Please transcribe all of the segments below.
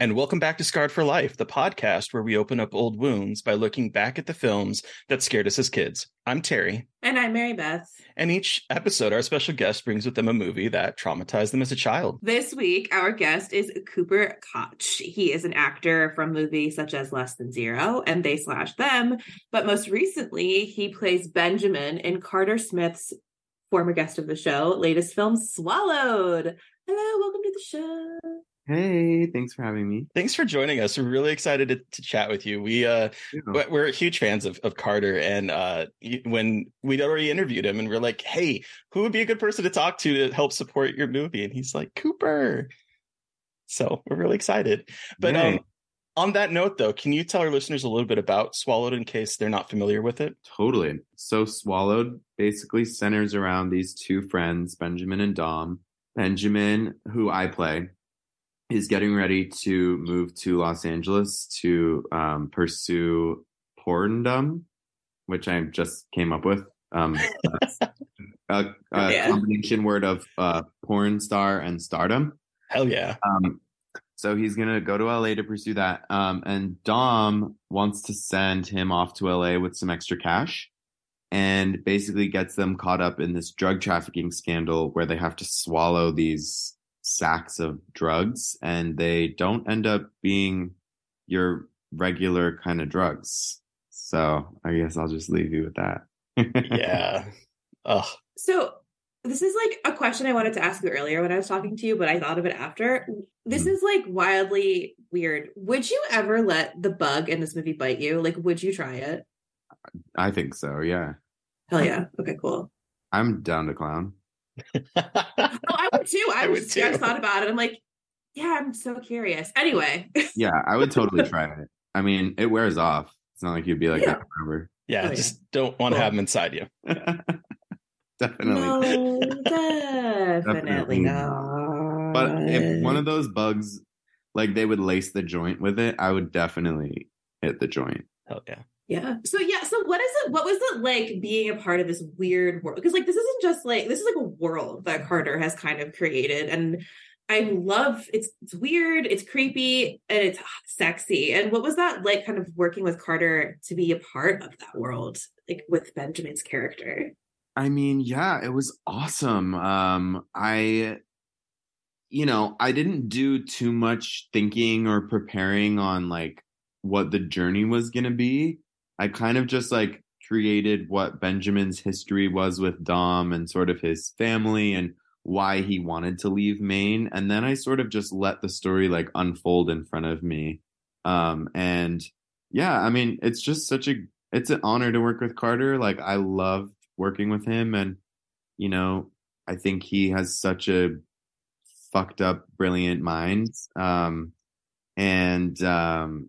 And welcome back to Scarred for Life, the podcast where we open up old wounds by looking back at the films that scared us as kids. I'm Terry. And I'm Mary Beth. And each episode, our special guest brings with them a movie that traumatized them as a child. This week, our guest is Cooper Koch. He is an actor from movies such as Less Than Zero and They Slash Them. But most recently, he plays Benjamin in Carter Smith's former guest of the show, latest film, Swallowed. Hello, welcome to the show. Hey, thanks for having me. Thanks for joining us. We're really excited to, to chat with you. We uh yeah. we're huge fans of, of Carter and uh when we'd already interviewed him and we're like, "Hey, who would be a good person to talk to to help support your movie?" And he's like, "Cooper." So, we're really excited. But um, right. um on that note though, can you tell our listeners a little bit about Swallowed in case they're not familiar with it? Totally. So, Swallowed basically centers around these two friends, Benjamin and Dom. Benjamin, who I play, is getting ready to move to Los Angeles to um, pursue porndom, which I just came up with. Um, a, a yeah. combination word of uh, porn star and stardom. Hell yeah. Um, so he's gonna go to LA to pursue that. Um, and Dom wants to send him off to LA with some extra cash and basically gets them caught up in this drug trafficking scandal where they have to swallow these sacks of drugs and they don't end up being your regular kind of drugs. So I guess I'll just leave you with that. yeah. Ugh. So this is like a question I wanted to ask you earlier when I was talking to you, but I thought of it after. This mm. is like wildly weird. Would you ever let the bug in this movie bite you? Like, would you try it? I think so. Yeah. Hell yeah. Okay, cool. I'm down to clown. Oh, I would too. I, I was, too. I thought about it. I'm like, yeah, I'm so curious. Anyway. yeah, I would totally try it. I mean, it wears off. It's not like you'd be like yeah. that forever. Yeah, oh, just don't want to have them inside you. definitely. No, definitely, Definitely not. But if one of those bugs, like they would lace the joint with it, I would definitely hit the joint. Hell yeah. Yeah. So yeah. So what is it? What was it like being a part of this weird world? Because like this isn't just like this is like a world that Carter has kind of created, and I love it's it's weird, it's creepy, and it's sexy. And what was that like, kind of working with Carter to be a part of that world, like with Benjamin's character? I mean, yeah, it was awesome. Um, I, you know, I didn't do too much thinking or preparing on like what the journey was going to be. I kind of just like created what Benjamin's history was with Dom and sort of his family and why he wanted to leave Maine. And then I sort of just let the story like unfold in front of me. Um, and yeah, I mean, it's just such a, it's an honor to work with Carter. Like I love working with him and, you know, I think he has such a fucked up, brilliant mind. Um, and, um,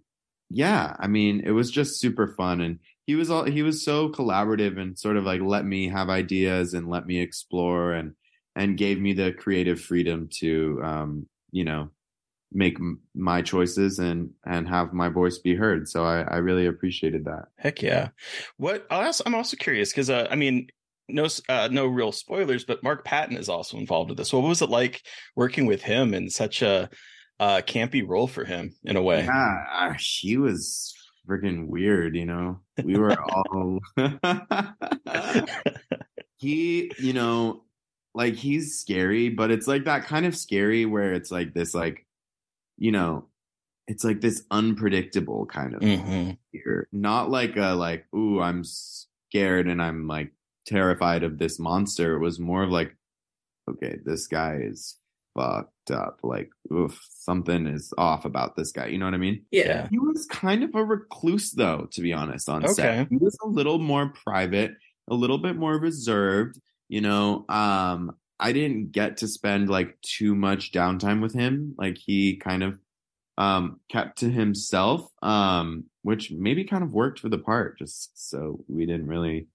yeah, I mean, it was just super fun. And he was all, he was so collaborative and sort of like let me have ideas and let me explore and, and gave me the creative freedom to, um, you know, make m- my choices and and have my voice be heard. So I, I really appreciated that. Heck yeah. What I'll also, I'm also curious because uh, I mean, no uh, no real spoilers, but Mark Patton is also involved with this. What was it like working with him in such a uh, campy role for him in a way? Yeah, he was freaking weird. You know, we were all he, you know, like he's scary, but it's like that kind of scary where it's like this, like you know, it's like this unpredictable kind of Mhm. fear. Not like a like, ooh, I'm scared and I'm like terrified of this monster. It was more of like, okay, this guy is fucked up. Like, oof, something is off about this guy. You know what I mean? Yeah. He was kind of a recluse though, to be honest, on Okay. set. He was a little more private, a little bit more reserved, you know. Um, I didn't get to spend like too much downtime with him. Like he kind of um kept to himself, um, which maybe kind of worked for the part, just so we didn't really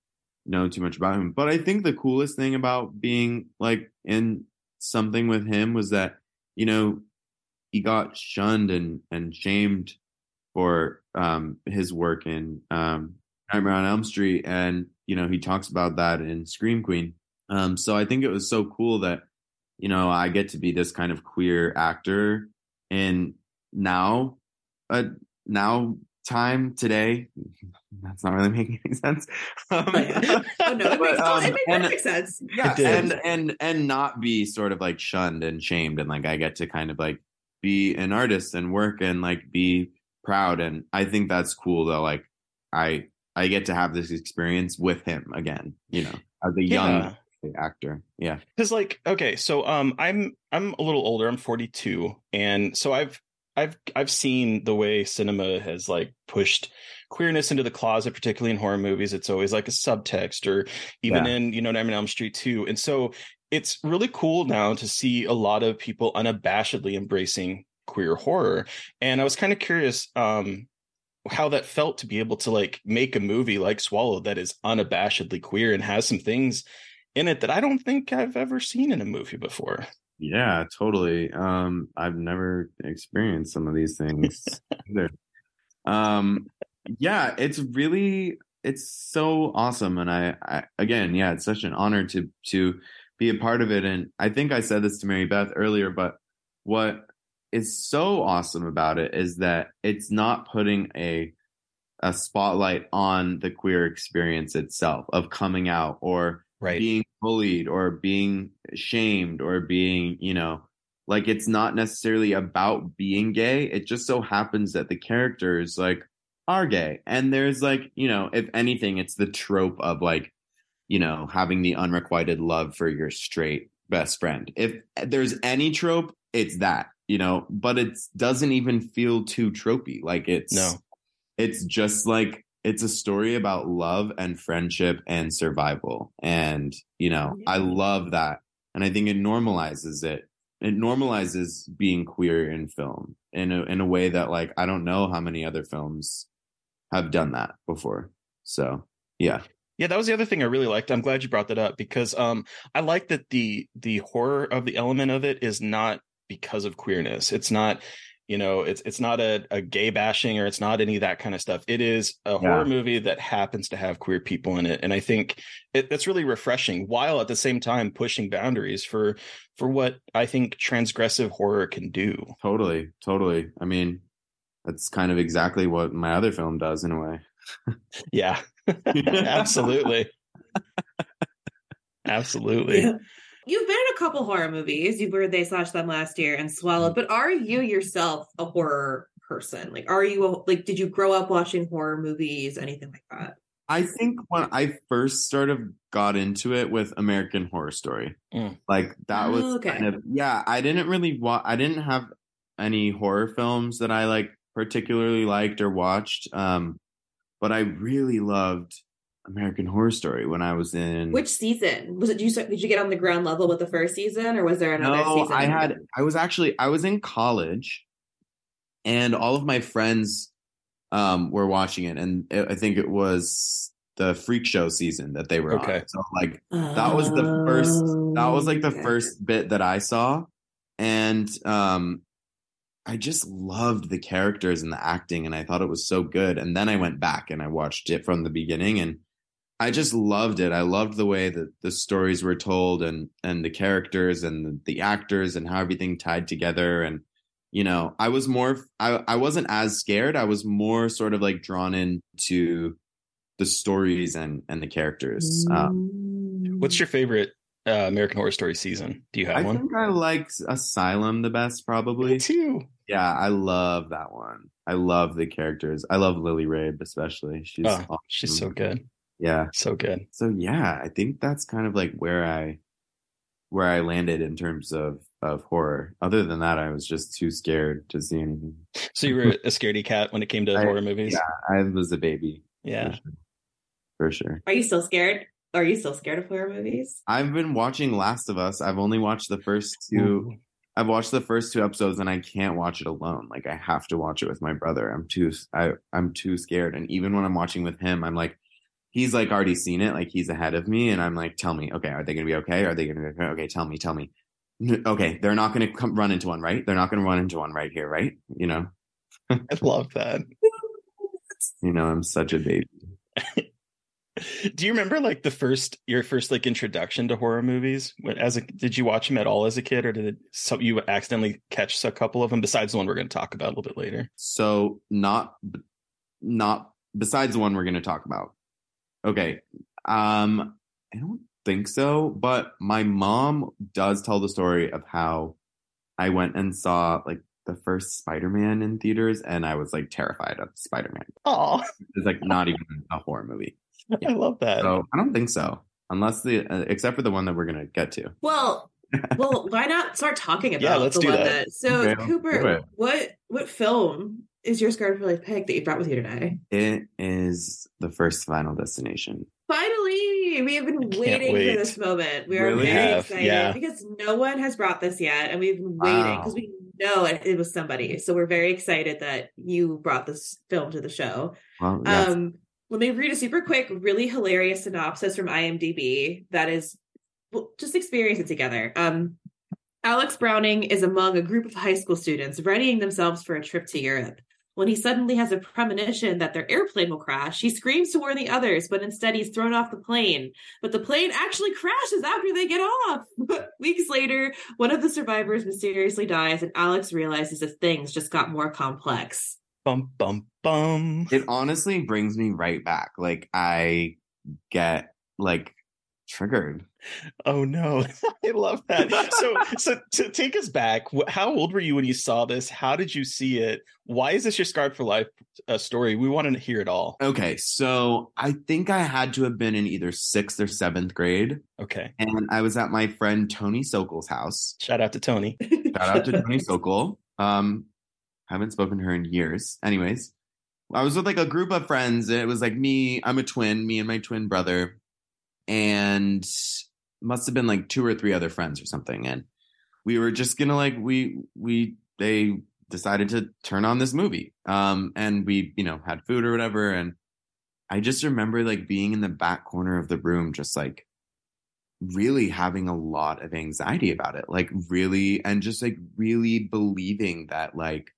know too much about him. But I think the coolest thing about being like in something with him was that, you know, he got shunned and and shamed for um his work in um Nightmare on Elm Street and you know he talks about that in Scream Queen. Um so I think it was so cool that you know I get to be this kind of queer actor and now uh now time today that's not really making any sense. Um, Oh. No, it makes, um, it makes and- perfect sense. yeah and and and not be sort of like shunned and shamed and like i get to kind of like be an artist and work and like be proud and i think that's cool though like i i get to have this experience with him again you know as a young actor yeah because like okay so um i'm i'm a little older i'm 42 and so i've i've i've seen the way cinema has like pushed queerness into the closet particularly in horror movies it's always like a subtext or even Yeah. in you know Nightmare on Elm Street too. and so it's really cool now to see a lot of people unabashedly embracing queer horror and i was kind of curious um how that felt to be able to like make a movie like swallow that is unabashedly queer and has some things in it that I don't think I've ever seen in a movie before. Yeah totally um i've never experienced some of these things either. Um yeah it's really it's so awesome and I, I again yeah it's such an honor to to be a part of it and i think i said this to mary beth earlier but what is so awesome about it is that it's not putting a a spotlight on the queer experience itself of coming out or Right. being bullied or being shamed or being you know like it's not necessarily about being gay it just so happens that the characters like are gay and there's like you know if anything it's the trope of like you know having the unrequited love for your straight best friend if there's any trope it's that you know but it doesn't even feel too tropey like it's No. it's just like it's a story about love and friendship and survival. And you know i love that. And i think it normalizes it. It normalizes being queer in film in a, in a way that like i don't know how many other films have done that before. So yeah. Yeah, that was the other thing I really liked. I'm glad you brought that up because um I like that the the horror of the element of it is not because of queerness. It's not you know it's it's not a, a gay bashing or it's not any of that kind of stuff. It is a yeah. horror movie that happens to have queer people in it and i think it, that's really refreshing while at the same time pushing boundaries for for what i think transgressive horror can do. Totally totally. I mean that's kind of exactly what my other film does in a way. Yeah. Absolutely. Absolutely. Yeah. You've been in a couple horror movies. You were they slash them last year and swallowed. But are you yourself a horror person? Like, are you a, like? Did you grow up watching horror movies? Anything like that? I think when I first sort of got into it with American Horror Story, mm. like that was oh, okay. kind of yeah. I didn't really watch. I didn't have any horror films that I like particularly liked or watched. Um, but I really loved American Horror Story when I was in. Which season was it? Did you did you get on the ground level with the first season, or was there another no, season? I had. I was actually I was in college, and all of my friends um, were watching it, and it, I think it was the Freak Show season that they were okay. on. So like that was the first. That was like the okay. first bit that I saw, and um, I just loved the characters and the acting, and I thought it was so good. And then I went back and I watched it from the beginning, and I just loved it. I loved the way that the stories were told and and the characters and the, actors and how everything tied together and you know, I was more I I wasn't as scared. I was more sort of like drawn into the stories and and the characters. Um, What's your favorite uh, American Horror Story season? Do you have I one? I think I like Asylum the best, probably. Me too. Yeah, I love that one. I love the characters. I love Lily Rabe especially. She's oh, awesome. she's so good. Yeah. So good. So yeah, I think that's kind of like where I where I landed in terms of of horror. Other than that, I was just too scared to see anything. So you were a scaredy cat when it came to I, horror movies? Yeah, I was a baby. Yeah. For sure. for sure. Are you still scared? Are you still scared of horror movies? I've been watching Last of Us. I've only watched the first two. Ooh. I've watched the first two episodes and I can't watch it alone. Like I have to watch it with my brother. I'm too I I'm too scared. And even when I'm watching with him, I'm like, he's like already seen it, like he's ahead of me, and I'm like, tell me, okay, are they going to be okay? Are they going to be okay? Okay, tell me, tell me. Okay, they're not going to come run into one, right? They're not going to run into one right here, right? You know. I love that. you know, I'm such a baby. Do you remember like the first your first like introduction to horror movies? As a did you watch them at all as a kid, or did it, so you accidentally catch a couple of them besides the one we're going to talk about a little bit later? So not not besides the one we're going to talk about. Okay. Um, I don't think so, but my mom does tell the story of how I went and saw like the first Spider-Man in theaters, and I was like terrified of Spider-Man. Oh, it's like not even a horror movie. Yeah. I love that. So I don't think so, unless the uh, except for the one that we're gonna get to. Well, well, why not start talking about yeah, let's the do one that. that so okay, Cooper, what what film is your Scarred for Life pick that you brought with you today? It is the first Final Destination. Finally, we have been waiting for this moment. We are really very have. excited yeah. because no one has brought this yet, and we've been waiting because wow. we know it, it, was somebody. So we're very excited that you brought this film to the show. Well, yes. Um, let me read a super quick, really hilarious synopsis from IMDb that is well, just experience it together. Um, Alex Browning is among a group of high school students readying themselves for a trip to Europe. When he suddenly has a premonition that their airplane will crash, he screams to warn the others, but instead he's thrown off the plane. But the plane actually crashes after they get off. Weeks later, one of the survivors mysteriously dies, and Alex realizes that things just got more complex. Bum, bum, bum. It honestly brings me right back. Like, I get like triggered. Oh no, I love that. So, so to take us back, how old were you when you saw this? How did you see it? Why is this your Scarred for Life uh, story? We want to hear it all. Okay, so I think I had to have been in either sixth or seventh grade. Okay, and I was at my friend Tony Sokol's house. Shout out to Tony. Shout out to Tony Sokol. Um, haven't spoken to her in years. Anyways, I was with like a group of friends, and it was like me. I'm a twin. Me and my twin brother and must have been like two or three other friends or something. And we were just gonna like we we they decided to turn on this movie. Um and we, you know, had food or whatever. And I just remember like being in the back corner of the room, just like really having a lot of anxiety about it. Like, really, and just like really believing that, like,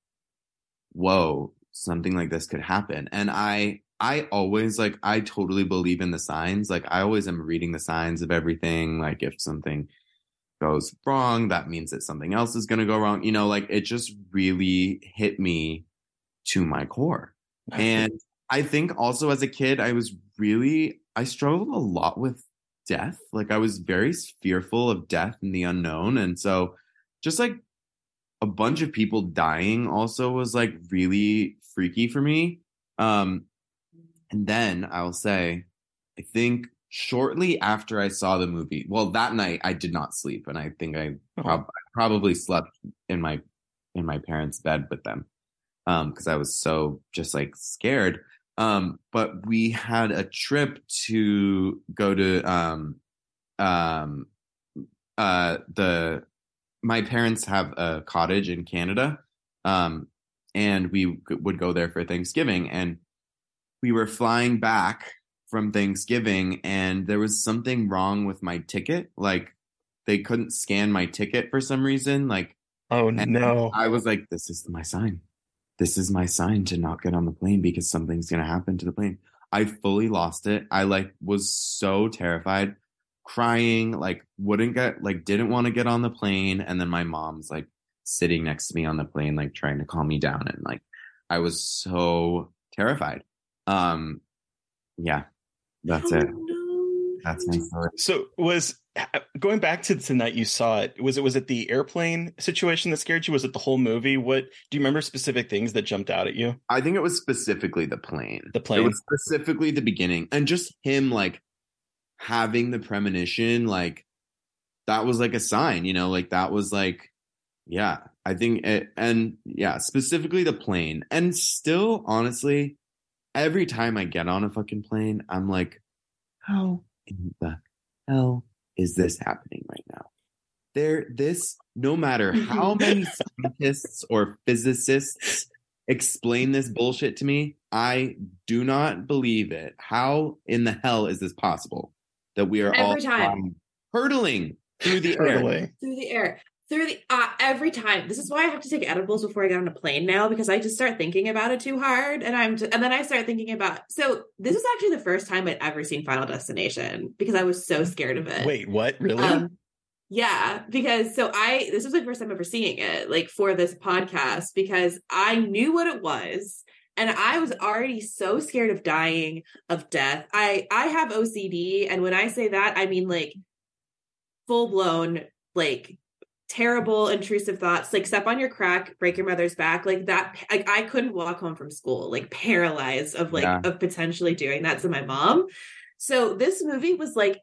whoa, something like this could happen. And I, I always like, I totally believe in the signs. Like, I always am reading the signs of everything. Like, if something goes wrong, that means that something else is going to go wrong. You know, like, it just really hit me to my core. And I think also as a kid, I was really, I struggled a lot with death. Like I was very fearful of death and the unknown. And so just like a bunch of people dying also was like really freaky for me. Um, and then I'll say, I think shortly after I saw the movie, well, that night I did not sleep. And I think I, Oh. prob- I probably slept in my, in my parents' bed with them. Um, cause I was so just like scared. Um, but we had a trip to go to um um uh the my parents have a cottage in Canada. Um and we would go there for Thanksgiving and we were flying back from Thanksgiving and there was something wrong with my ticket. Like they couldn't scan my ticket for some reason. Like Oh no. I was like, this is my sign. This is my sign to not get on the plane because something's going to happen to the plane. I fully lost it. I like was so terrified, crying, like wouldn't get, like didn't want to get on the plane. And then my mom's like sitting next to me on the plane, like trying to calm me down. And like, I was so terrified. Um, yeah, that's it. That's my story. So was going back to the night you saw it, was it was it the airplane situation that scared you? Was it the whole movie? What do you remember specific things that jumped out at you? I think it was specifically the plane. The It plane. was specifically the beginning, and just him like having the premonition, like that was like a sign, you know, like that was like, yeah, I think, it, and yeah, specifically the plane, and still, honestly, every time I get on a fucking plane, I'm like, how in the hell is this happening right now? There, this, no matter how many scientists or physicists explain this bullshit to me, I do not believe it. How in the hell is this possible that we are all time. hurtling through the air? Hurtling. through the air through the uh, every time this is why i have to take edibles before i get on a plane now because i just start thinking about it too hard and i'm just, and then i start thinking about so this is actually the first time i'd ever seen final destination because i was so scared of it Wait, what? Really? um, yeah, because so I this was the first time ever seeing it, like for this podcast, because I knew what it was, and I was already so scared of dying, of death. I I have OCD, and when I say that, I mean like full blown, like terrible intrusive thoughts like step on your crack break your mother's back like that like i couldn't walk home from school like paralyzed of like Yeah. of potentially doing that to my mom so this movie was like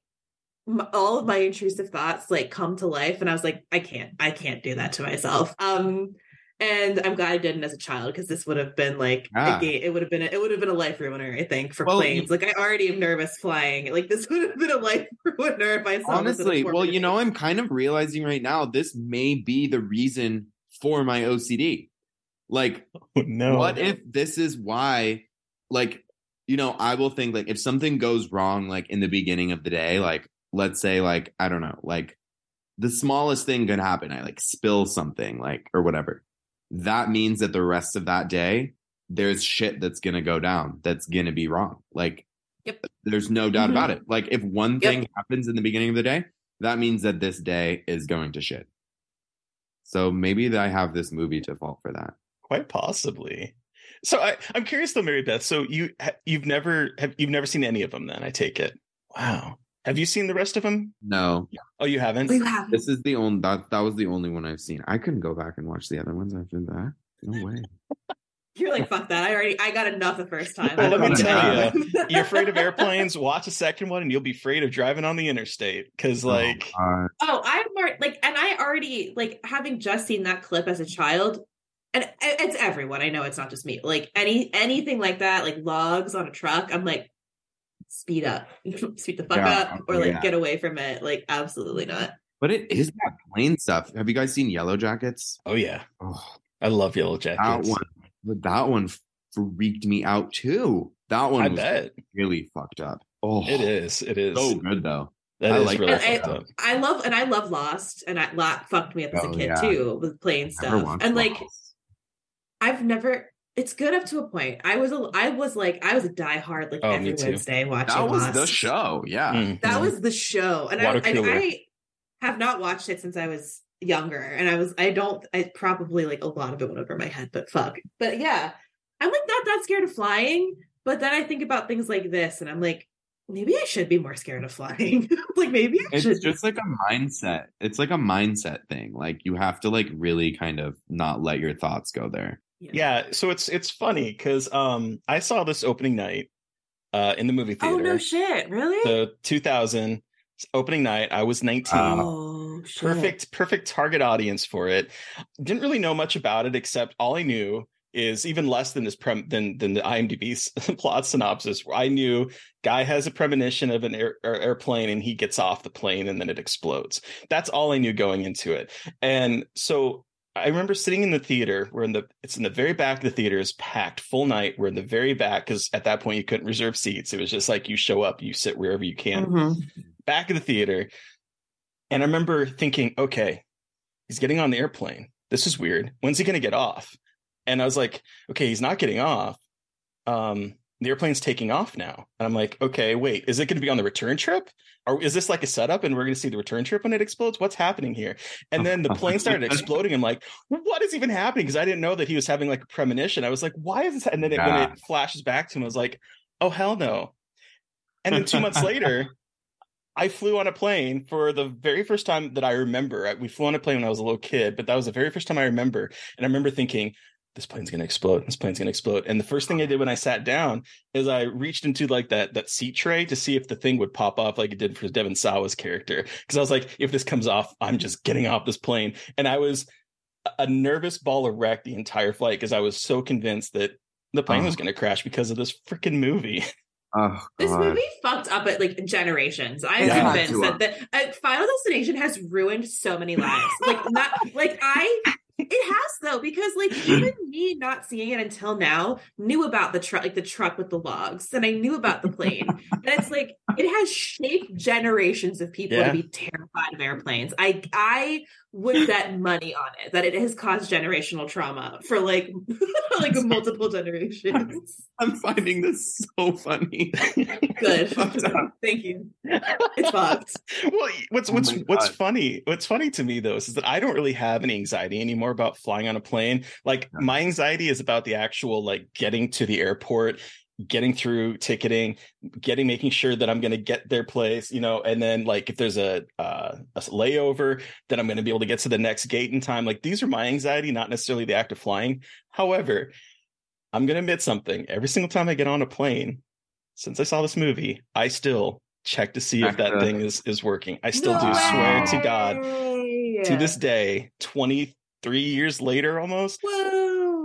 m- all of my intrusive thoughts like come to life and i was like i can't i can't do that to myself um and i'm glad i didn't as a child because this would have been like Yeah. a ga- it would have been a, it would have been a life ruiner i think for Well, planes like i already am nervous flying like this would have been a life ruiner if i saw this Honestly, well, you know. I'm kind of realizing right now this may be the reason for my OCD. Like, Oh, no. what if this is why, like, you know, I will think like if something goes wrong, like in the beginning of the day, like, let's say, like, I don't know, like the smallest thing could happen. I like spill something, like, or whatever. That means that the rest of that day, there's shit that's going to go down that's going to be wrong. Like, Yep. there's no doubt Mhm. about it. Like, if one Yep. thing happens in the beginning of the day, that means that this day is going to shit. So maybe that I have this movie to fault for that. Quite possibly. So I, I'm curious though, Mary Beth. So you you've never have you've never seen any of them? Then I take it. Wow. Have you seen the rest of them? No, Oh, you haven't. you have this is the only that that was the only one I've seen. I couldn't go back and watch the other ones after that. No way. You're like, fuck that. I already, I got enough the first time. Well, let me tell you, You're afraid of airplanes. Watch a second one, and you'll be afraid of driving on the interstate. Because like, Uh, Oh, I'm mar- like, and I already like having just seen that clip as a child, and it's everyone. I know it's not just me. Like any anything like that, like logs on a truck. I'm like, speed up, speed the fuck Yeah, up, or like yeah. get away from it. Like absolutely not. but it is that plane stuff. Have you guys seen Yellow Jackets? oh yeah, Oh, I love Yellow Jackets. that one. That one freaked me out too. That one I was bet. really fucked up. Oh, It is. It is. so good though. That I is like really And I, up. I love and I love Lost, and I Lot fucked me up as a Oh, kid yeah. too with playing stuff. watched And like Lost. I've never. It's good up to a point. I was a, I was like I was a diehard like Oh, every. Wednesday watching. that was Lost. the show. Yeah. Mhm. That was the show, and I, Water and. I have not watched it since I was younger, and I was I don't I probably like a lot of it went over my head, but fuck, but yeah, I'm like not that scared of flying, but then I think about things like this, and I'm like maybe I should be more scared of flying. like maybe I It's should. just like a mindset. It's like a mindset thing. Like you have to like really kind of not let your thoughts go there. Yeah, so it's it's funny because um I saw this opening night uh in the movie theater. Oh no shit! Really? The 2000 opening night. I was 19. oh shit! perfect perfect target audience for it. Didn't really know much about it except all I knew is even less than this prem than than the IMDb plot synopsis. I knew guy has a premonition of an air, air- airplane and he gets off the plane and then it explodes. That's all I knew going into it. And so I remember sitting in the theater. We're in the it's in the very back of the theater is packed full night. We're in the very back because at that point you couldn't reserve seats. It was just like you show up, you sit wherever you can Mhm. back of the theater. And I remember thinking, okay, he's getting on the airplane. This is weird. When's he going to get off? And I was like, okay, he's not getting off. Um, the airplane's taking off now. And I'm like, okay, wait, is it going to be on the return trip? Or is this like a setup and we're going to see the return trip when it explodes? What's happening here? And then the plane started exploding. I'm like, what is even happening? Because I didn't know that he was having like a premonition. I was like, why is this? And then it, when it flashes back to him, I was like, oh, hell no. And then two months later, I flew on a plane for the very first time that I remember. We flew on a plane when I was a little kid, but that was the very first time I remember. And I remember thinking, this plane's going to explode. This plane's going to explode. And the first thing I did when I sat down is I reached into like that that seat tray to see if the thing would pop off like it did for Devon Sawa's character. Because I was like, if this comes off, I'm just getting off this plane. And I was a- a nervous ball of wreck the entire flight because I was so convinced that the plane Oh. was going to crash because of this freaking movie. Oh, This movie fucked up at like generations. I'm Yeah. convinced that the uh, Final Destination has ruined so many lives. Like not like I it has though because like even me not seeing it until now knew about the truck like the truck with the logs and I knew about the plane. and it's like it has shaped generations of people Yeah. to be terrified of airplanes. I I would bet money on it that it has caused generational trauma for like like multiple generations. I'm finding this so funny. Good. Thank you. It's fucked. well what's Oh what's my what's funny what's funny to me though is that i don't really have any anxiety anymore about flying on a plane like Yeah. my anxiety is about the actual like getting to the airport getting through ticketing getting making sure that i'm going to get their place you know and then like if there's a uh, a layover that i'm going to be able to get to the next gate in time. Like these are my anxiety not necessarily the act of flying. However i'm going to admit something. Every single time i get on a plane since i saw this movie i still check to see if that thing is is working. I still No do. Swear to god. Way. to this day 23 years later almost.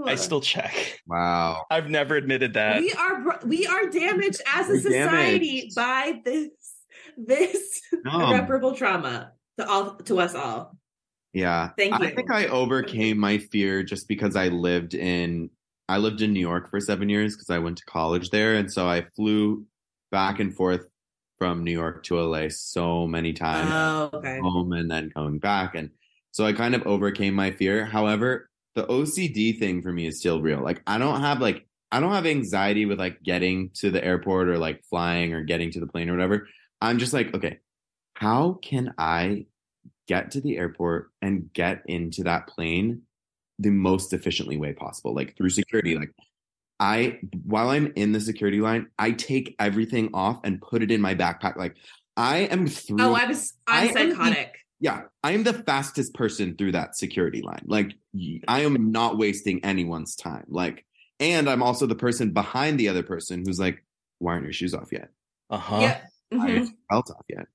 I still check Wow. i've never admitted that we are we are damaged as a We're society damaged. by this this No. irreparable trauma to all to us all. Yeah. Thank you. I think I overcame my fear just because I lived in I lived in New York for 7 years because I went to college there and so I flew back and forth from New York to LA so many times. Oh, okay. home and then coming back. And so I kind of overcame my fear. However, the OCD thing for me is still real. Like I don't have like I don't have anxiety with like getting to the airport or like flying or getting to the plane or whatever. I'm just like, okay, how can I get to the airport and get into that plane the most efficiently way possible? Like through security. Like I while I'm in the security line, I take everything off and put it in my backpack. Like I am through Oh, I was I'm I psychotic. Yeah, I am the fastest person through that security line. Like, I am not wasting anyone's time. Like, and I'm also the person behind the other person who's like, "Why aren't your shoes off yet? uh-huh Yeah. Why aren't your belt off yet?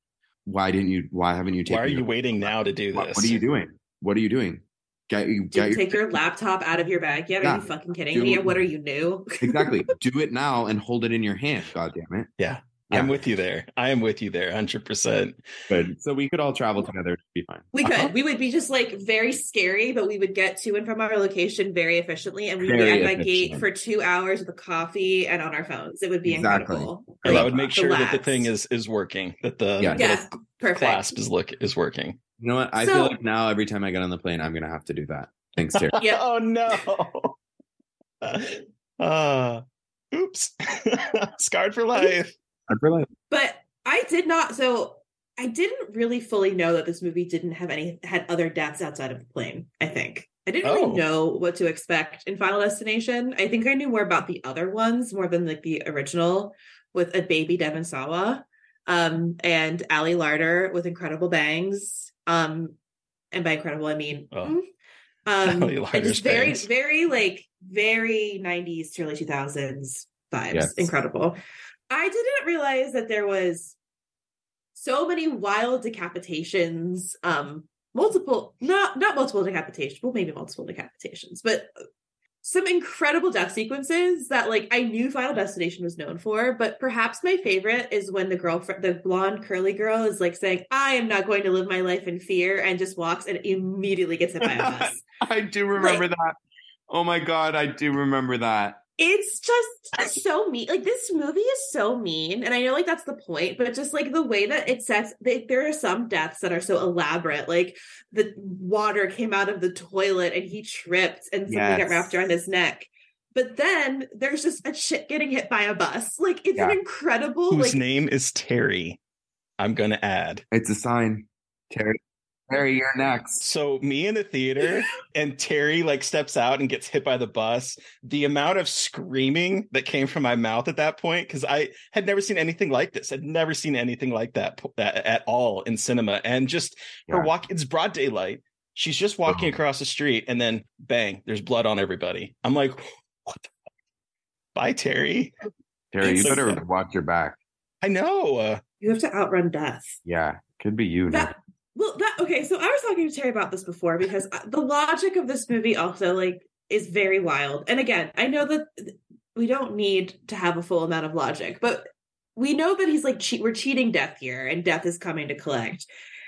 Why didn't you? Why haven't you taken? why are you your- waiting now to do this What, what are you doing? What are you doing? Get you get you your, take your laptop out of your bag yet? Are you fucking kidding Do- me? What are you new? exactly. Do it now and hold it in your hand. God damn it. yeah I'm with you there. I am with you there, hundred percent. Good. So we could all travel together to be fine. We could. We would be just like very scary, but we would get to and from our location very efficiently, and we'd be Very at my gate for two hours with a coffee and on our phones. It would be Exactly. incredible. And I would make sure that the thing is is working. That the Yeah. little yeah, perfect. clasp is look is working. You know what? I So- feel like now every time I get on the plane, I'm gonna have to do that. Thanks, Terry. Yeah. oh no. uh oops. Scarred for life. I feel like But I did not. So I didn't really fully know that this movie didn't have any had other deaths outside of the plane. I think I didn't Oh. really know what to expect in Final Destination. I think I knew more about the other ones more than like the original with a baby Devon Sawa, um, and Ali Larter with incredible bangs. Um, and by incredible I mean. Oh. mm, Um, just very, bangs. very like very 90s to early 2000s vibes. Yes. Incredible. I didn't realize that there was so many wild decapitations, um, multiple, not not multiple decapitations, well, maybe multiple decapitations, but some incredible death sequences that like I knew Final Destination was known for, but perhaps my favorite is when the girlfriend, the blonde curly girl, is like saying, "I am not going to live my life in fear," and just walks and immediately gets hit by a bus. I do remember that. Oh my god, I do remember that. It's just so mean. Like this movie is so mean, and I know like that's the point, but just like the way that it sets, they, there are some deaths that are so elaborate. Like the water came out of the toilet and he tripped, and something got wrapped around his neck. But then there's just a shit getting hit by a bus. Like it's Yeah. an incredible. Whose like name is Terry. I'm gonna add. It's a sign. Terry, Terry, you're next. So me in the theater and Terry like steps out and gets hit by the bus. The amount of screaming that came from my mouth at that point, because I had never seen anything like this. I'd never seen anything like that, that at all in cinema. And just her walk, it's broad daylight. She's just walking Uh-huh. across the street, and then bang, there's blood on everybody. I'm like, what the fuck? Bye, Terry. Terry, you better like- watch your back. I know. Uh, you have to outrun death. Yeah, could be you. That well, that okay. So I was talking to Terry about this before because uh, the logic of this movie also like is very wild. And again, I know that we don't need to have a full amount of logic, but we know that he's like che- we're cheating death here, and death is coming to collect.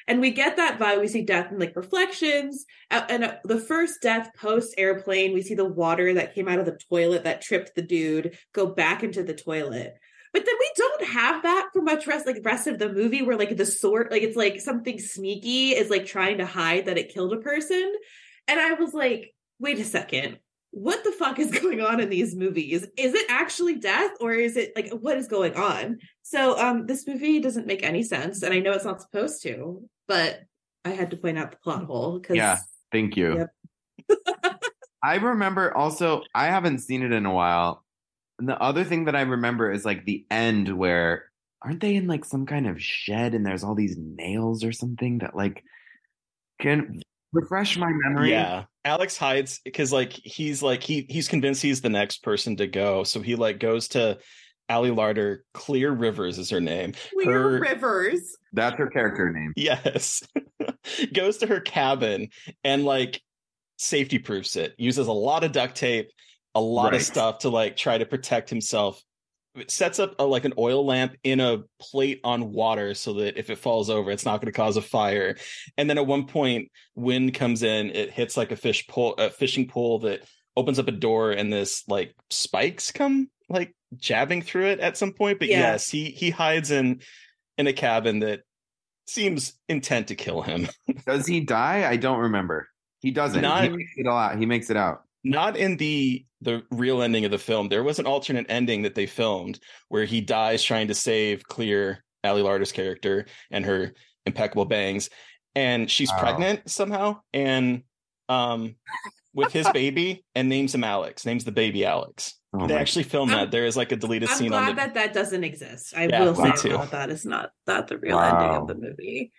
And we get that vibe. We see death in like reflections. Uh, and uh, the first death post airplane, we see the water that came out of the toilet that tripped the dude go back into the toilet. But then we don't have that for much rest like the rest of the movie where like the sword like it's like something sneaky is like trying to hide that it killed a person. And I was like, wait a second. What the fuck is going on in these movies? Is it actually death or is it like what is going on? So um this movie doesn't make any sense and I know it's not supposed to, but I had to point out the plot hole because Yeah. Thank you. I remember also, I haven't seen it in a while. And the other thing that I remember is like the end where aren't they in like some kind of shed and there's all these nails or something that like can refresh my memory? Yeah. Alex hides because like he's like he he's convinced he's the next person to go. So he like goes to Ali Larter, Clear Rivers is her name. Clear Her- Rivers. That's her character name. Yes. goes to her cabin and like safety proofs it. Uses a lot of duct tape, a lot of stuff to like try to protect himself. It sets up a, like an oil lamp in a plate on water so that if it falls over, it's not going to cause a fire. And then at one point, wind comes in, it hits like a fish pole, a fishing pole that opens up a door, and this like spikes come like jabbing through it at some point. But Yeah. yes, he he hides in in a cabin that seems intent to kill him. Does he die? I don't remember. He doesn't. Not- he makes it all out. He makes it out. Not in the the real ending of the film. There was an alternate ending that they filmed where he dies trying to save Clear Ali Larter's character and her impeccable bangs, and she's Wow. pregnant somehow, and um, with his baby, and names him Alex. Names the baby Alex. Oh they actually filmed I'm- that. There is like a deleted I'm scene glad on the. that that doesn't exist. I Yeah, will say too. that that is not that the real Wow. ending of the movie.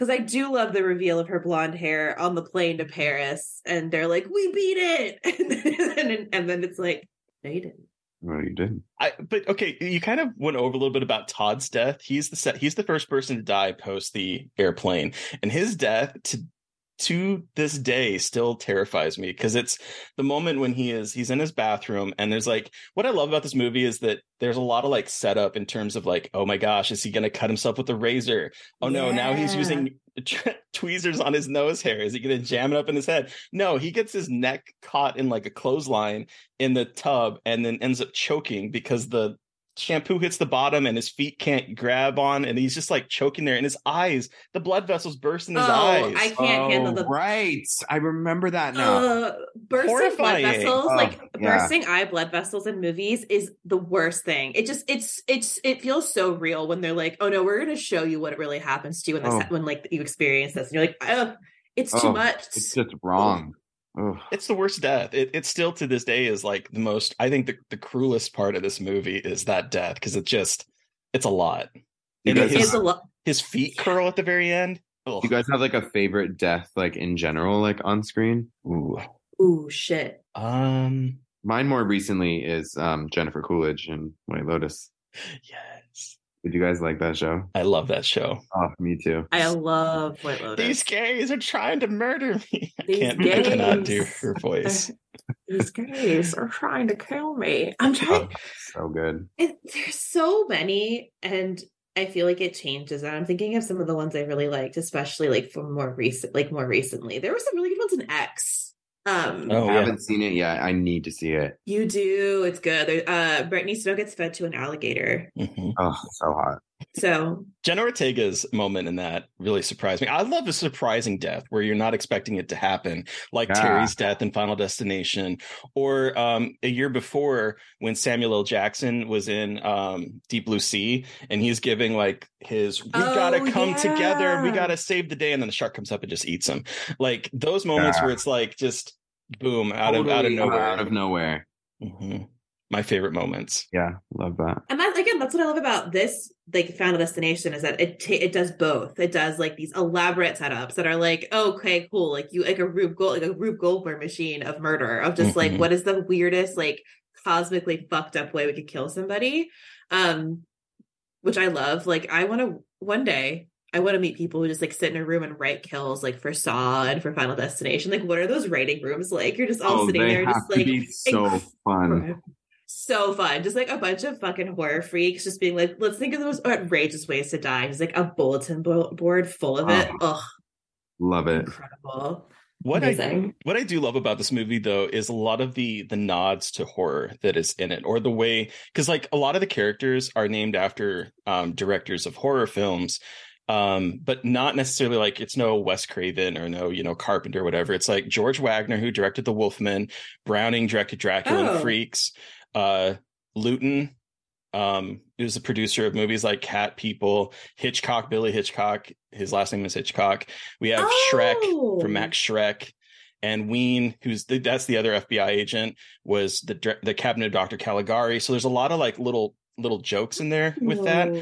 Because I do love the reveal of her blonde hair on the plane to Paris, and they're like, "We beat it," and then, and then it's like, "No, you didn't." No, you didn't. I, but okay, you kind of went over a little bit about Todd's death. He's the set, he's the first person to die post the airplane, and his death to to this day still terrifies me because it's the moment when he is he's in his bathroom and there's like what I love about this movie is that there's a lot of like setup in terms of like oh my gosh is he going to cut himself with a razor? Oh no now he's using tweezers on his nose hair. Is he going to jam it up in his head? No he gets his neck caught in like a clothesline in the tub and then ends up choking because the shampoo hits the bottom and his feet can't grab on and he's just like choking there and his eyes the blood vessels burst in his Oh, eyes I can't handle the right. I remember that now. Uh, bursting blood vessels, Oh, like yeah. bursting eye blood vessels in movies, is the worst thing. It just it's it's it feels so real when they're like, "Oh no, we're going to show you what really happens to you when this Oh. when like you experience this," and you're like, "Oh, it's Oh, too much." It's just wrong. Ugh. it's the worst death it, it still to this day is like the most i think the, the cruelest part of this movie is that death because it just it's a lot You And guys, It's his, a lot. his feet curl at the very end Ugh. you guys have like a favorite death, like in general, like on screen? Ooh. Ooh, shit. um Mine more recently is um, Jennifer Coolidge and White Lotus. yes Did you guys like that show? i love that show Oh, me too. I love White Lotus. these gays are trying to murder me i These can't i cannot do gays. her voice These gays are trying to kill me. I'm oh, trying. Oh, so good. it, there's so many and i feel like it changes and i'm thinking of some of the ones i really liked especially like from more recent like more recently there were some really good ones in x um Oh, I haven't seen it yet. I need to see it. you do it's good uh brittany snow gets fed to an alligator Mhm. Oh, so hot. So Jenna Ortega's moment in that really surprised me. I love a surprising death where you're not expecting it to happen, like Yeah. Terry's death in Final Destination, or um, a year before when Samuel L. Jackson was in um, Deep Blue Sea and he's giving like his "We Oh, gotta come together, we gotta save the day," and then the shark comes up and just eats him. Like those moments Yeah. where it's like just boom out of out of nowhere. Out of nowhere. Mhm. My favorite moments. Yeah, love that. and that again that's what i love about this like final destination is that it ta- it does both it does like these elaborate setups that are like okay cool like you like a rube gold like a rube goldberg machine of murder of just like Mhm. what is the weirdest like cosmically fucked up way we could kill somebody um which i love like i want to one day i want to meet people who just like sit in a room and write kills like for saw and for final destination like what are those writing rooms like you're just all oh, sitting they there have just to like be so inc- fun. So fun. Just like a bunch of fucking horror freaks just being like, let's think of the most outrageous ways to die. Just like a bulletin board full of it. Ugh, Love it. incredible. What I what I do love about this movie though is a lot of the the nods to horror that is in it, or the way because like a lot of the characters are named after um, directors of horror films, um, but not necessarily like it's no Wes Craven or no you know Carpenter or whatever. It's like George Waggner who directed The Wolfman, Browning directed Dracula Oh. and Freaks, uh, Lewton. Um, he was the producer of movies like Cat People, Hitchcock, Billy Hitchcock. His last name is Hitchcock. We have Schreck Oh. from Max Schreck, and Weine, who's the, that's the other FBI agent, was the the cabinet of Dr. Caligari. So there's a lot of like little little jokes in there with that.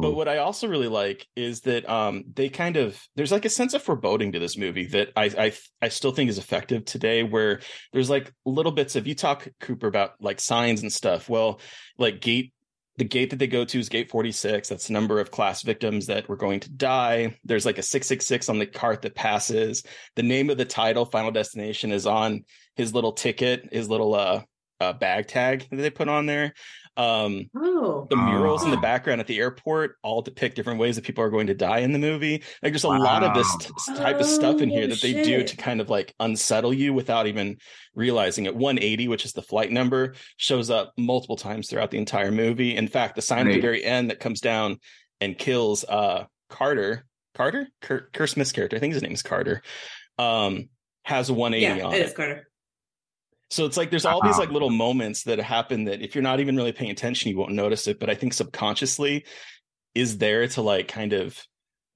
But what I also really like is that um, they kind of there's like a sense of foreboding to this movie that I I I still think is effective today. Where there's like little bits of you talk Cooper about like signs and stuff. Well, like gate the gate that they go to is gate 46 that's the number of class victims that were going to die there's like a 666 on the cart that passes the name of the title final destination is on his little ticket his little uh, uh bag tag that they put on there um Oh, the murals in the Oh. background at the airport all depict different ways that people are going to die in the movie. Like there's a lot of this t- type of stuff in here Oh, that they do to kind of like unsettle you without even realizing it. 180, which is the flight number, shows up multiple times throughout the entire movie. In fact, the sign at the very end that comes down and kills uh Carter, Carter, Kurt, Kerr Smith's character, I think his name is Carter, um, has a 180 yeah, on it it. is Carter. So it's like there's all these uh-huh. like little moments that happen that if you're not even really paying attention, you won't notice it. But I think subconsciously is there to like kind of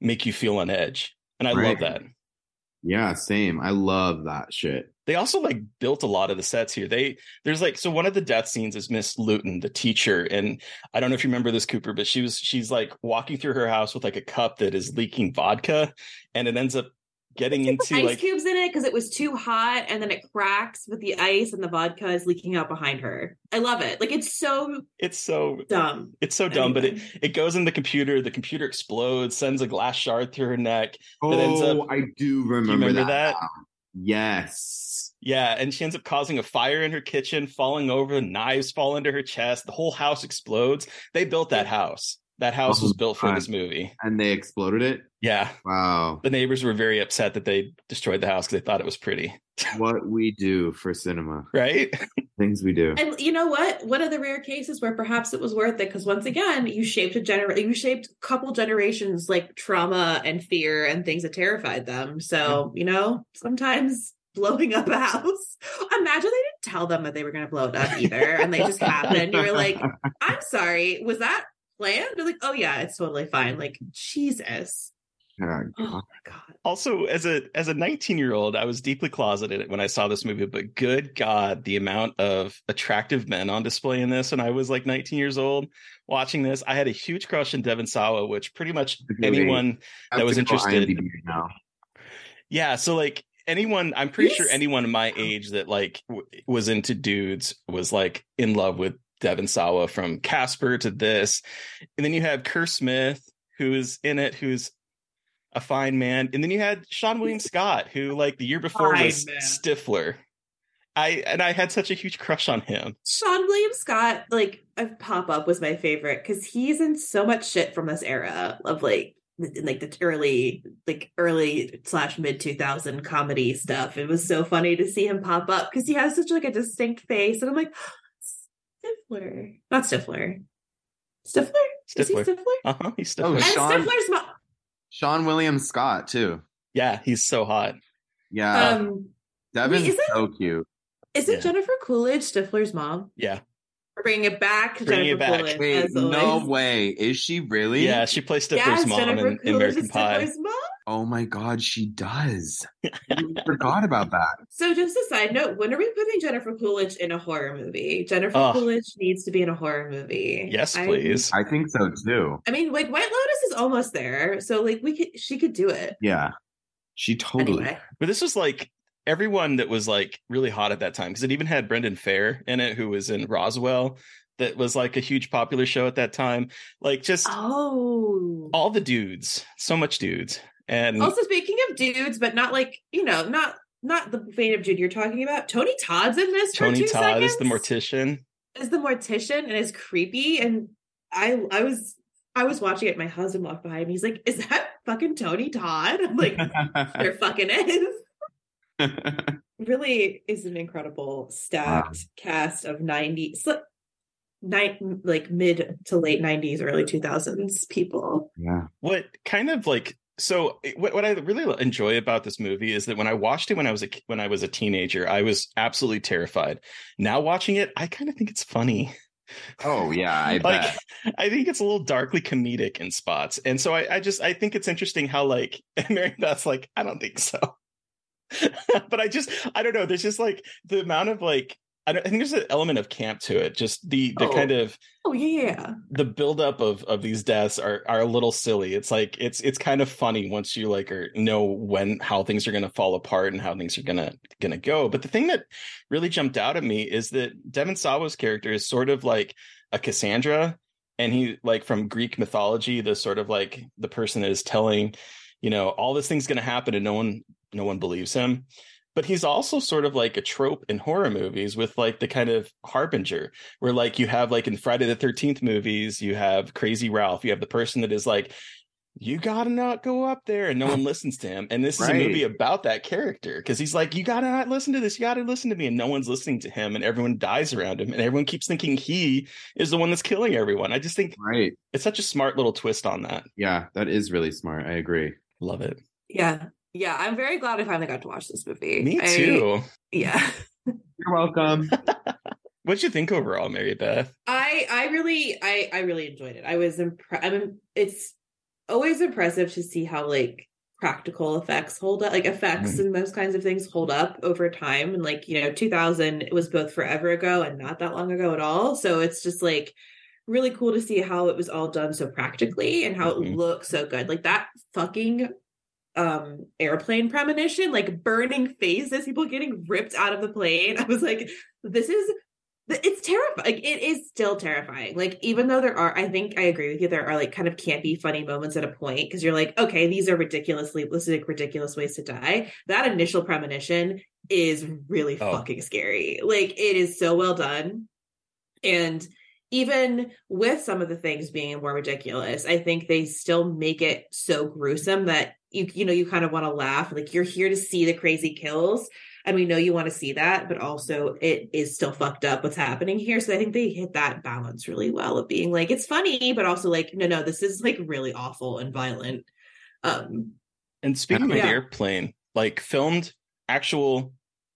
make you feel on edge. And I love that. Yeah, same. I love that shit. They also like built a lot of the sets here. They there's like so one of the death scenes is Miss Lewton, the teacher, and I don't know if you remember this Cooper, but she was she's like walking through her house with like a cup that is leaking vodka, and it ends up getting into ice like cubes in it because it was too hot and then it cracks with the ice and the vodka is leaking out behind her. I love it. Like it's so it's so dumb. it's so dumb, but it, it goes in the computer, the computer explodes, sends a glass shard through her neck. Oh, ends up- oh, I do remember, remember that. that? Yes. Yeah, and she ends up causing a fire in her kitchen, falling over, knives fall into her chest, the whole house explodes. They built that house. That house was Oh, built for God. this movie. And they exploded it. Yeah. Wow. The neighbors were very upset that they destroyed the house because they thought it was pretty. what we do for cinema. Right? Things we do. And you know what? One of the rare cases where perhaps it was worth it because once again, you shaped a gener you shaped a couple generations like trauma and fear and things that terrified them. So, you know, sometimes blowing up a house. Imagine they didn't tell them that they were gonna blow it up either, and they just happened. You were like, I'm sorry, was that planned? They're like, oh yeah, it's totally fine. Like, Jesus. Oh, Oh my god. Also, as a as a 19 year old, I was deeply closeted when I saw this movie. But good God, the amount of attractive men on display in this when I was like 19 years old watching this, I had a huge crush on Devon Sawa, which pretty much Good anyone I that was interested- now. Yeah, so like anyone, I'm pretty sure He's- anyone my age that like w- was into dudes was like in love with Devon Sawa from Casper to this, and then you have Kerr Smith who's in it, who's a fine man, and then you had Seann William Scott who like the year before Fine was man. Stifler. I and I had such a huge crush on him. Seann William Scott, like a pop up, was my favorite because he's in so much shit from this era of like, th- like the early, like early slash mid two thousand comedy stuff. It was so funny to see him pop up because he has such like a distinct face, and I'm like, Stifler, not Stifler, Stifler, is he Stifler. Stifler? Uh huh. He's Oh, Stifler. And Sean- Stifler's mom. Seann William Scott too. yeah, he's so hot. Yeah, Um, Devon's wait, is it- so cute. is it Yeah. Jennifer Coolidge, Stifler's mom? Yeah, We're bringing it back to Bringing it back. Coolidge. Wait, no way. Is she really? yeah. She plays Stifler's Yes, mom Jennifer in, in Coolidge American is Pie. Stifler's mom. Oh my god, she does. I forgot about that. So, just a side note: when are we putting Jennifer Coolidge in a horror movie? Jennifer Oh. Coolidge needs to be in a horror movie. Yes, I- please. I think so too. I mean, like White Lotus is almost there, so like we could, she could do it. Yeah. She totally. Anyway, But this was like everyone that was like really hot at that time because it even had Brendan Fehr in it, who was in Roswell, that was like a huge popular show at that time. Like just oh. all the dudes, so much dudes, and Also, speaking of dudes, but not like you know, not not the vein of dude you're talking about. Tony Todd's in this. Tony Todd is the mortician. is the mortician and is creepy and I I was I was watching it. My husband walked behind me. He's like, "Is that fucking Tony Todd?" I'm like, "There fucking is." Really is an incredible stacked cast of '90s, so, nine like mid to late '90s, early 2000s people. yeah. What kind of like so what, what I really enjoy about this movie is that when I watched it when I was a when I was a teenager, I was absolutely terrified. Now watching it, I kind of think it's funny. Oh yeah, I like bet. I think it's a little darkly comedic in spots. And so I, I just I think it's interesting how like Mary Beth's like, I don't think so. but I just I don't know. There's just like the amount of like I, I think there's an element of camp to it. Just the the Oh. kind of Oh yeah, the buildup of of these deaths are are a little silly. It's like it's it's kind of funny once you like or know when how things are going to fall apart and how things are gonna gonna go. But the thing that really jumped out at me is that Devon Sawa's character is sort of like a Cassandra, and he like from Greek mythology, the sort of like the person that is telling, you know, all this thing's gonna happen and no one no one believes him. But he's also sort of like a trope in horror movies with like the kind of harbinger where like you have like in Friday the 13th movies, you have Crazy Ralph, you have the person that is like, you gotta not go up there, and no one listens to him. And this is a movie about that character because he's like, you gotta not listen to this, you gotta listen to me, and no one's listening to him, and everyone dies around him, and everyone keeps thinking he is the one that's killing everyone. I just think Right. it's such a smart little twist on that. Yeah, that is really smart. I agree. Love it. Yeah. Yeah, I'm very glad I finally got to watch this movie. Me I- too. yeah. You're welcome. What'd you think overall, Mary Beth? I I really I I really enjoyed it. I was impressed. I mean, it's always impressive to see how like practical effects hold up, like effects and those kinds of things hold up over time. And like you know, 2000 it was both forever ago and not that long ago at all. So it's just like really cool to see how it was all done so practically and how Mhm. it looks so good. Like that fucking um airplane premonition, like burning faces, people getting ripped out of the plane. I was like, this is it's terrifying. Like, it is still terrifying. Like, even though there are, I think I agree with you, there are like kind of campy, funny moments at a point because you're like, okay, these are ridiculously, this is like ridiculous ways to die. That initial premonition is really oh. fucking scary. Like, it is so well done. And even with some of the things being more ridiculous, I think they still make it so gruesome that you, you know, you kind of want to laugh. Like, you're here to see the crazy kills and we know you want to see that but also it is still fucked up what's happening here so i think they hit that balance really well of being like it's funny but also like no no this is like really awful and violent um and speaking yeah. of airplane like filmed actual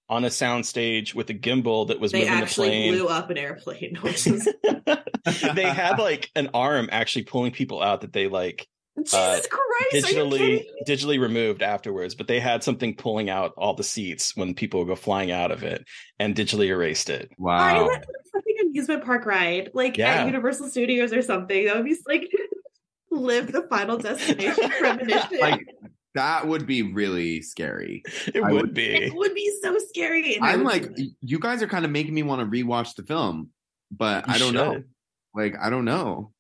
on a sound stage with a gimbal that was they moving the plane. blew up an airplane. Is... they had like an arm actually pulling people out that they like Jesus uh, Christ, digitally digitally removed afterwards, but they had something pulling out all the seats when people would go flying out of it and digitally erased it. Wow. something amusement park ride, like yeah. at Universal Studios or something. That would be like live the final destination premonition. Like that would be really scary. It would, would, be. It would be so scary. I'm like, you guys are kind of making me want to rewatch the film, but you I don't should. know. Like, I don't know.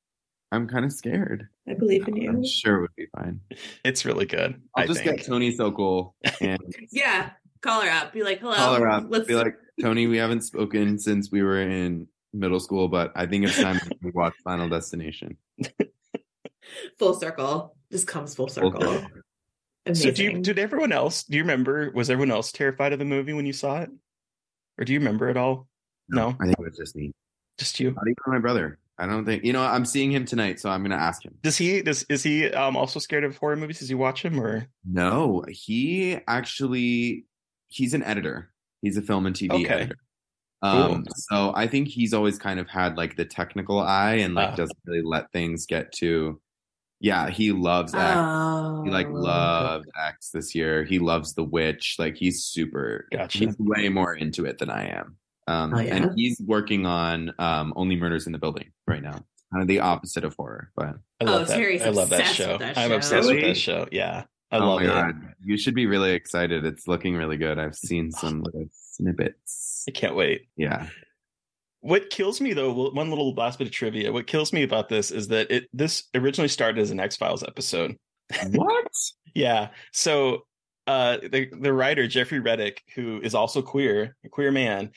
I'm kind of scared. I believe in you. I'm sure it would be fine. It's really good. I'll I just think. get Tony Sokol and yeah, call her up. Be like, hello. Call her up. Let's be like, Tony, we haven't spoken since we were in middle school, but I think it's time to watch Final Destination. full circle. This comes full circle. Full circle. So do you, did everyone else? Do you remember? Was everyone else terrified of the movie when you saw it, or do you remember it all? No, no? I think it was just me. Just you. Not even my brother. I don't think you know. I'm seeing him tonight, so I'm going to ask him. Does he? Does is he um also scared of horror movies? Does he watch them or? No, he actually he's an editor. He's a film and TV okay. editor. Um, cool. so I think he's always kind of had like the technical eye and like uh. doesn't really let things get to. Yeah, he loves X. Oh. He like oh. loved X this year. He loves The Witch. Like he's super. Gotcha. He's way more into it than I am. Um, oh, yeah? And he's working on um, Only Murders in the Building right now. Kind of the opposite of horror, but I love oh, that. I love that show. that show. I'm obsessed with that show. Yeah, I oh love it. God. You should be really excited. It's looking really good. I've seen some little snippets. I can't wait. Yeah. What kills me though, one little last bit of trivia. What kills me about this is that it this originally started as an X Files episode. What? yeah. So uh the the writer Jeffrey Reddick, who is also queer, a queer man,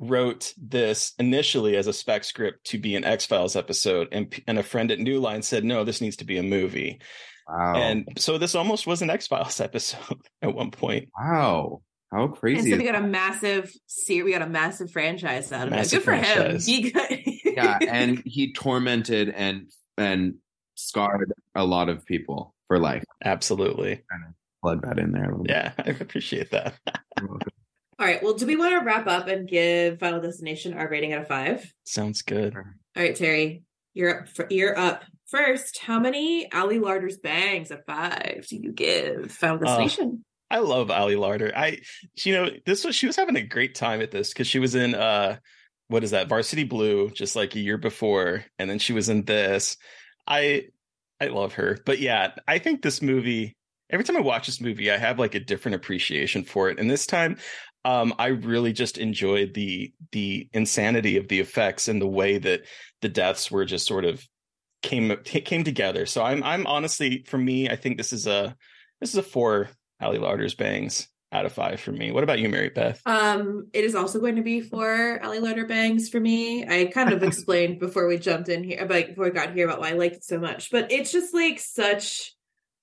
wrote this initially as a spec script to be an X Files episode, and and a friend at New Line said, "No, this needs to be a movie." Wow. And so this almost was an X Files episode at one point. Wow. How crazy! And so we got a massive series, we got a massive franchise out of massive it. Good for him. He got- yeah, and he tormented and and scarred a lot of people for life. Absolutely. Kind of plug that in there. Yeah, I appreciate that. All right. Well, do we want to wrap up and give Final Destination our rating out of five? Sounds good. All right, Terry, you're up. For, you're up first. How many Ali Larter's bangs of five do you give Final uh, Destination? Uh, I love Ali Larter. I, you know, this was she was having a great time at this because she was in uh, what is that Varsity Blue just like a year before, and then she was in this. I, I love her, but yeah, I think this movie every time I watch this movie, I have like a different appreciation for it. And this time, um, I really just enjoyed the the insanity of the effects and the way that the deaths were just sort of came came together. So I'm I'm honestly for me, I think this is a this is a four Ali Larter's bangs out of five for me. What about you, Mary Beth? Um, it is also going to be four Ali Larter bangs for me. I kind of explained before we jumped in here, about before we got here about why I liked it so much, but it's just like such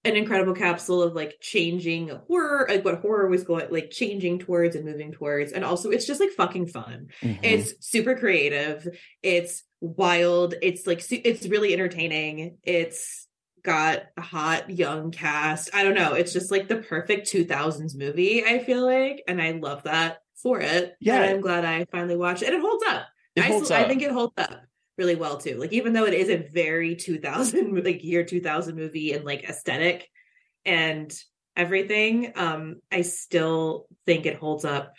an incredible capsule of like changing horror, like what horror was going, like changing towards and moving towards. And also, it's just like fucking fun. Mm-hmm. It's super creative. It's wild. It's like, it's really entertaining. It's got a hot young cast. I don't know. It's just like the perfect 2000s movie, I feel like. And I love that for it. Yeah. And I'm glad I finally watched it. And it holds up. It holds I, up. I think it holds up really well too. Like even though it is a very 2000 like year 2000 movie and like aesthetic and everything, um I still think it holds up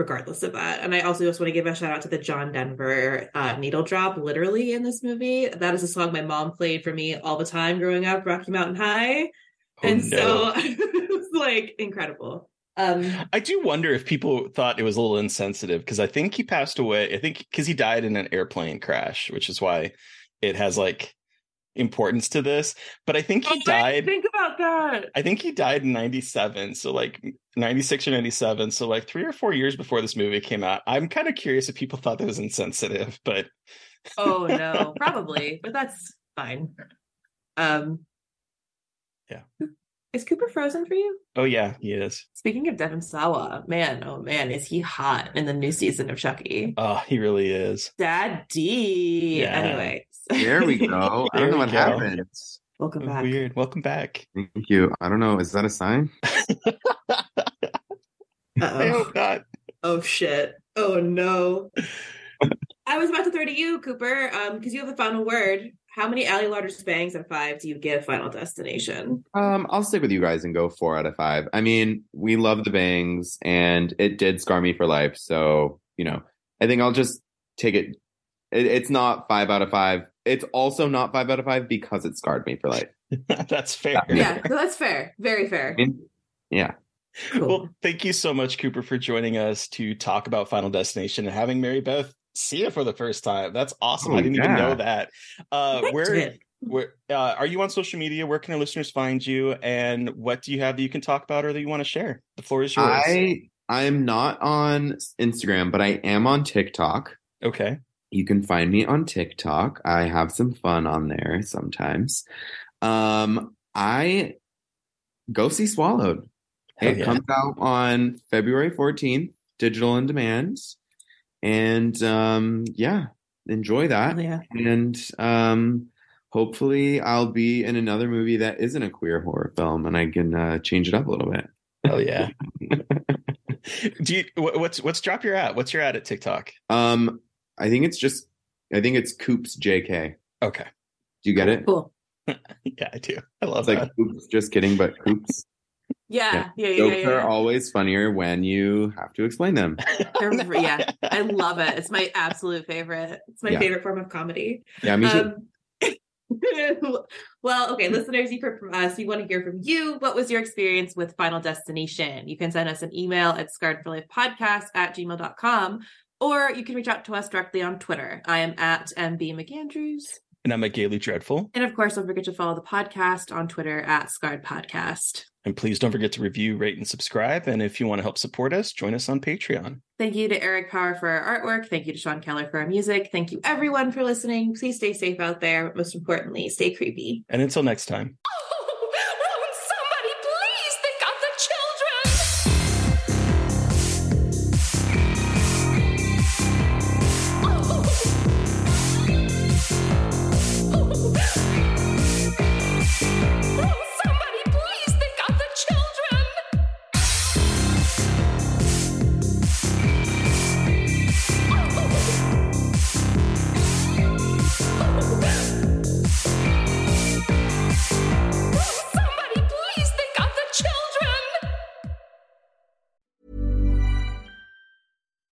regardless of that. And I also just want to give a shout out to the John Denver uh, needle drop literally in this movie. That is a song my mom played for me all the time growing up, Rocky Mountain High. Oh, and no. so it was like incredible. Um, I do wonder if people thought it was a little insensitive because I think he passed away. I think because he died in an airplane crash, which is why it has like importance to this. But I think he oh, I died. Think about that. I think he died in 97. So like 96 or 97. So like three or four years before this movie came out. I'm kind of curious if people thought that was insensitive, but Oh no, probably, but that's fine. Um, Yeah. Is Cooper frozen for you? oh yeah, he is. Speaking of Devon Sawa, man, oh man, is he hot in the new season of Chucky? Oh, he really is. Daddy. Yeah. Anyway, There we go. I don't know what go. happened. welcome back. Weird. Welcome back. Thank you. I don't know. Is that a sign? I Uh-oh. hope not. Oh shit. Oh no. I was about to throw to you, Cooper, um, because you have the final word. How many Ali Larter's bangs and five do you give Final Destination? Um, I'll stick with you guys and go four out of five. I mean, we love the bangs, and it did scar me for life. So you know, I think I'll just take it. it it's not five out of five. It's also not five out of five because it scarred me for life. That's fair. Yeah, no, that's fair. Very fair. I mean, yeah. Cool. Well, thank you so much, Cooper, for joining us to talk about Final Destination and having Mary Beth see it for the first time. That's awesome. Oh, I didn't even know that. Uh, Thanks, where, man. where uh, are you on social media? Where can our listeners find you? And what do you have that you can talk about or that you want to share? The floor is yours. I I'm not on Instagram, but I am on TikTok. Okay. You can find me on TikTok. I have some fun on there sometimes. Um, I go see Swallowed. Hell it yeah. comes out on February 14th, digital and demand. And um, yeah, enjoy that. Yeah. And um, hopefully, I'll be in another movie that isn't a queer horror film, and I can uh, change it up a little bit. Oh yeah. do you what's what's drop your at? What's your at at TikTok? Um, I think it's just, I think it's Coops JK. Okay. Do you get it? Cool. Yeah, I do. I love It's that. like Coops, just kidding, but Coops. Yeah, yeah, yeah, yeah. Jokes yeah, are always funnier when you have to explain them. Yeah, I love it. It's my absolute favorite. It's my Yeah. favorite form of comedy. Yeah, me too. Um, well, okay, listeners, you've heard from us. We want to hear from you. What was your experience with Final Destination? You can send us an email at scarred for life podcast at gmail.com or you can reach out to us directly on Twitter. I am at MB McAndrews. And I'm a Gaily Dreadful. And of course, don't forget to follow the podcast on Twitter at Scarred Podcast. And please don't forget to review, rate, and subscribe. And if you want to help support us, join us on Patreon. Thank you to Eric Power for our artwork. Thank you to Sean Keller for our music. Thank you, everyone, for listening. Please stay safe out there. But most importantly, stay creepy. And until next time.